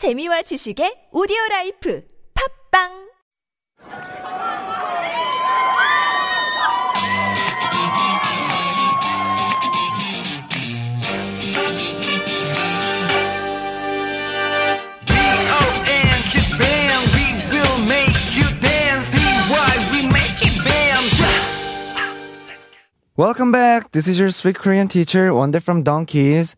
재미와 지식의 오디오 라이프 팝빵 B-O-N Kiss Bam We will make you dance D-Y we make it bam Welcome back. This is your sweet Korean teacher, Wonder from Donkeys.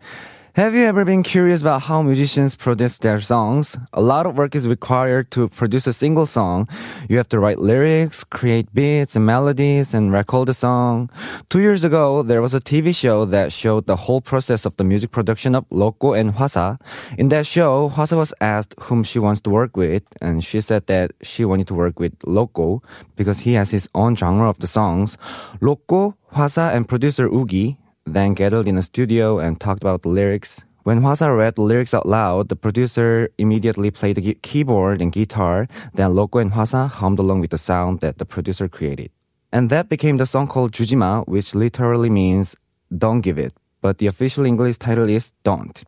Have you ever been curious about how musicians produce their songs? A lot of work is required to produce a single song. You have to write lyrics, create beats and melodies, and record the song. Two years ago, there was a TV show that showed the whole process of the music production of Loco and Hwasa. In that show, Hwasa was asked whom she wants to work with, and she said that she wanted to work with Loco because he has his own genre of the songs. Loco, Hwasa, and producer Ugi then gathered in a studio and talked about the lyrics. When Hwasa read the lyrics out loud, the producer immediately played the keyboard and guitar. Then Loco and Hwasa hummed along with the sound that the producer created. And that became the song called Jujima, which literally means don't give it. But the official English title is Don't.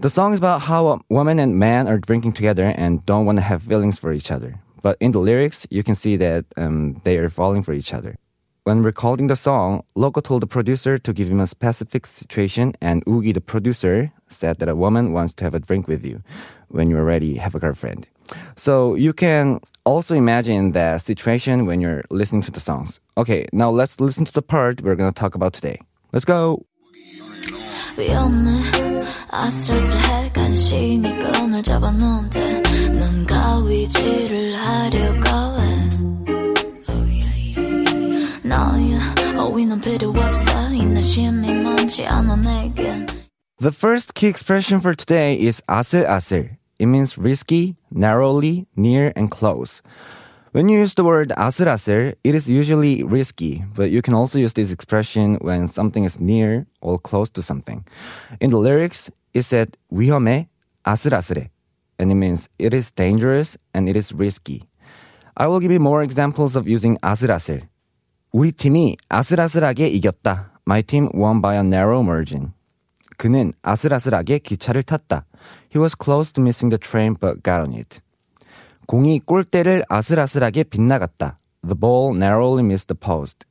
The song is about how a woman and man are drinking together and don't want to have feelings for each other. But in the lyrics, you can see that um, they are falling for each other. When recording the song, Loco told the producer to give him a specific situation, and Ugi, the producer, said that a woman wants to have a drink with you. When you're ready, have a girlfriend. So you can also imagine that situation when you're listening to the songs. Okay, now let's listen to the part we're gonna talk about today. Let's go! The first key expression for today is 아슬아슬. It means risky, narrowly, near, and close. When you use the word 아슬아슬, it is usually risky, but you can also use this expression when something is near or close to something. In the lyrics, it said 위험해, 아슬아슬해, and it means it is dangerous and it is risky. I will give you more examples of using 아슬아슬. 우리 팀이 아슬아슬하게 이겼다. My team won by a narrow margin. 그는 아슬아슬하게 기차를 탔다. He was close to missing the train but got on it. 공이 골대를 아슬아슬하게 빗나갔다. The ball narrowly missed the post.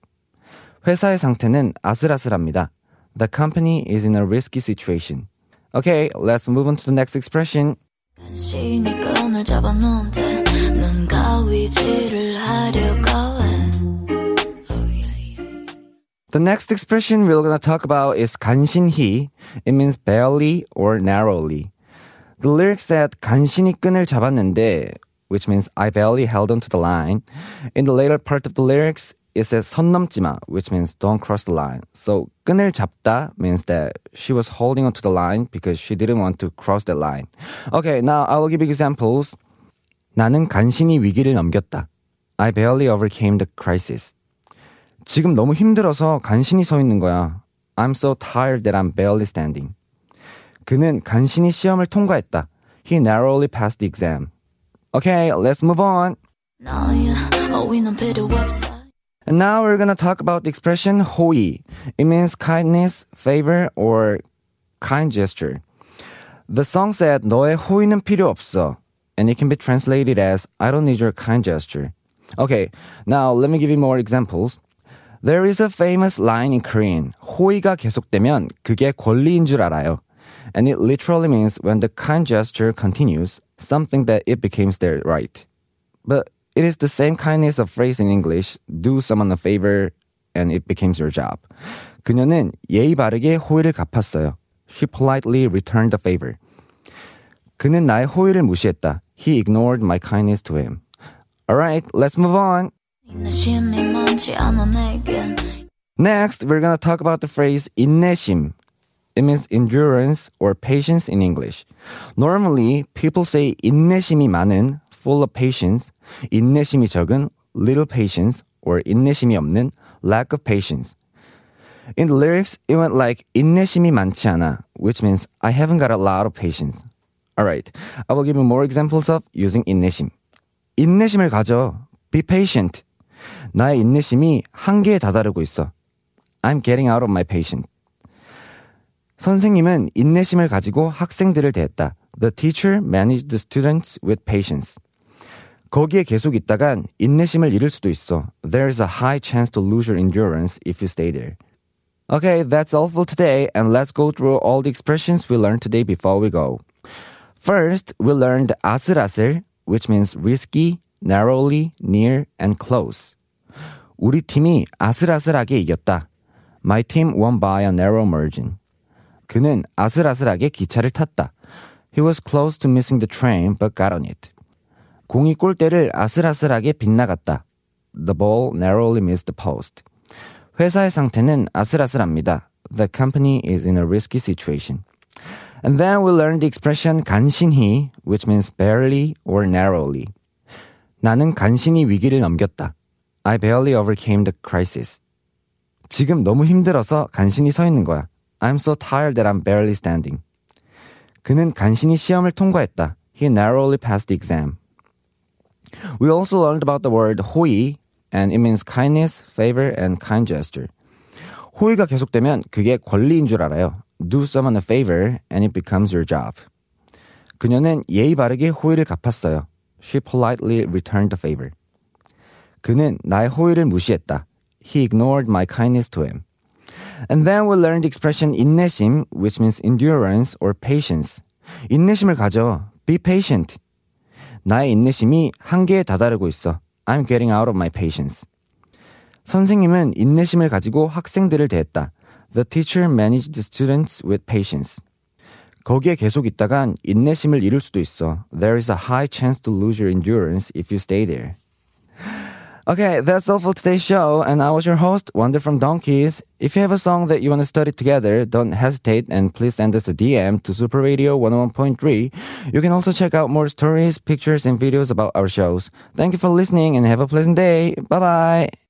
회사의 상태는 아슬아슬합니다. The company is in a risky situation. Okay, let's move on to the next expression. 간신히 끈을 잡아놓은데 넌 가위질을 하려고 해 The next expression we're going to talk about is 간신히. It means barely or narrowly. The lyrics said 간신히 끈을 잡았는데, which means I barely held onto the line. In the later part of the lyrics, it says 선 넘지 마, which means don't cross the line. So 끈을 잡다 means that she was holding onto the line because she didn't want to cross the line. Okay, now I will give you examples. 나는 간신히 위기를 넘겼다. I barely overcame the crisis. 지금 너무 힘들어서 간신히 서 있는 거야. I'm so tired that I'm barely standing. 그는 간신히 시험을 통과했다. He narrowly passed the exam. Okay, let's move on. 너의 허위는 필요 없어 And now we're gonna talk about the expression 호의. It means kindness, favor, or kind gesture. The song said 너의 호의는 필요 없어. And it can be translated as I don't need your kind gesture. Okay, now let me give you more examples. There is a famous line in Korean. 호의가 계속되면 그게 권리인 줄 알아요. And it literally means when the kind gesture continues, something that it becomes their right. But it is the same kindness of phrase in English. Do someone a favor and it becomes your job. 그녀는 예의 바르게 호의를 갚았어요. She politely returned the favor. 그는 나의 호의를 무시했다. He ignored my kindness to him. Alright, let's move on. 인내심이 많지 않아 내겐 Next, we're gonna talk about the phrase 인내심. It means endurance or patience in English. Normally, people say 인내심이 많은, full of patience, 인내심이 적은, little patience, or 인내심이 없는, lack of patience. In the lyrics, it went like 인내심이 많지 않아, which means I haven't got a lot of patience. Alright, I will give you more examples of using 인내심. 인내심을 가져. Be patient. 나의 인내심이 한계에 다다르고 있어. I'm getting out of my patience. 선생님은 인내심을 가지고 학생들을 대했다. The teacher managed the students with patience. 거기에 계속 있다간 인내심을 잃을 수도 있어. There's a high chance to lose your endurance if you stay there. Okay, that's all for today, and let's go through all the expressions we learned today before we go. First, we learned 아슬아슬, which means risky, narrowly, near, and close. 우리 팀이 아슬아슬하게 이겼다. My team won by a narrow margin. 그는 아슬아슬하게 기차를 탔다. He was close to missing the train but got on it. 공이 골대를 아슬아슬하게 빗나갔다. The ball narrowly missed the post. 회사의 상태는 아슬아슬합니다. The company is in a risky situation. And then we learned the expression 간신히, which means barely or narrowly. 나는 간신히 위기를 넘겼다. I barely overcame the crisis. 지금 너무 힘들어서 간신히 서 있는 거야. I'm so tired that I'm barely standing. 그는 간신히 시험을 통과했다. He narrowly passed the exam. We also learned about the word 호의, and it means kindness, favor, and kind gesture. 호의가 계속되면 그게 권리인 줄 알아요. Do someone a favor, and it becomes your job. 그녀는 예의 바르게 호의를 갚았어요. She politely returned the favor. 그는 나의 호의를 무시했다. He ignored my kindness to him. And then we learned the expression 인내심, which means endurance or patience. 인내심을 가져. Be patient. 나의 인내심이 한계에 다다르고 있어. I'm getting out of my patience. 선생님은 인내심을 가지고 학생들을 대했다. The teacher managed the students with patience. 거기에 계속 있다간 인내심을 잃을 수도 있어. There is a high chance to lose your endurance if you stay there. Okay, that's all for today's show, and I was your host, Wonder from Donkeys. If you have a song that you want to study together, don't hesitate and please send us a DM to Super Radio 101.3. You can also check out more stories, pictures, and videos about our shows. Thank you for listening and have a pleasant day. Bye bye.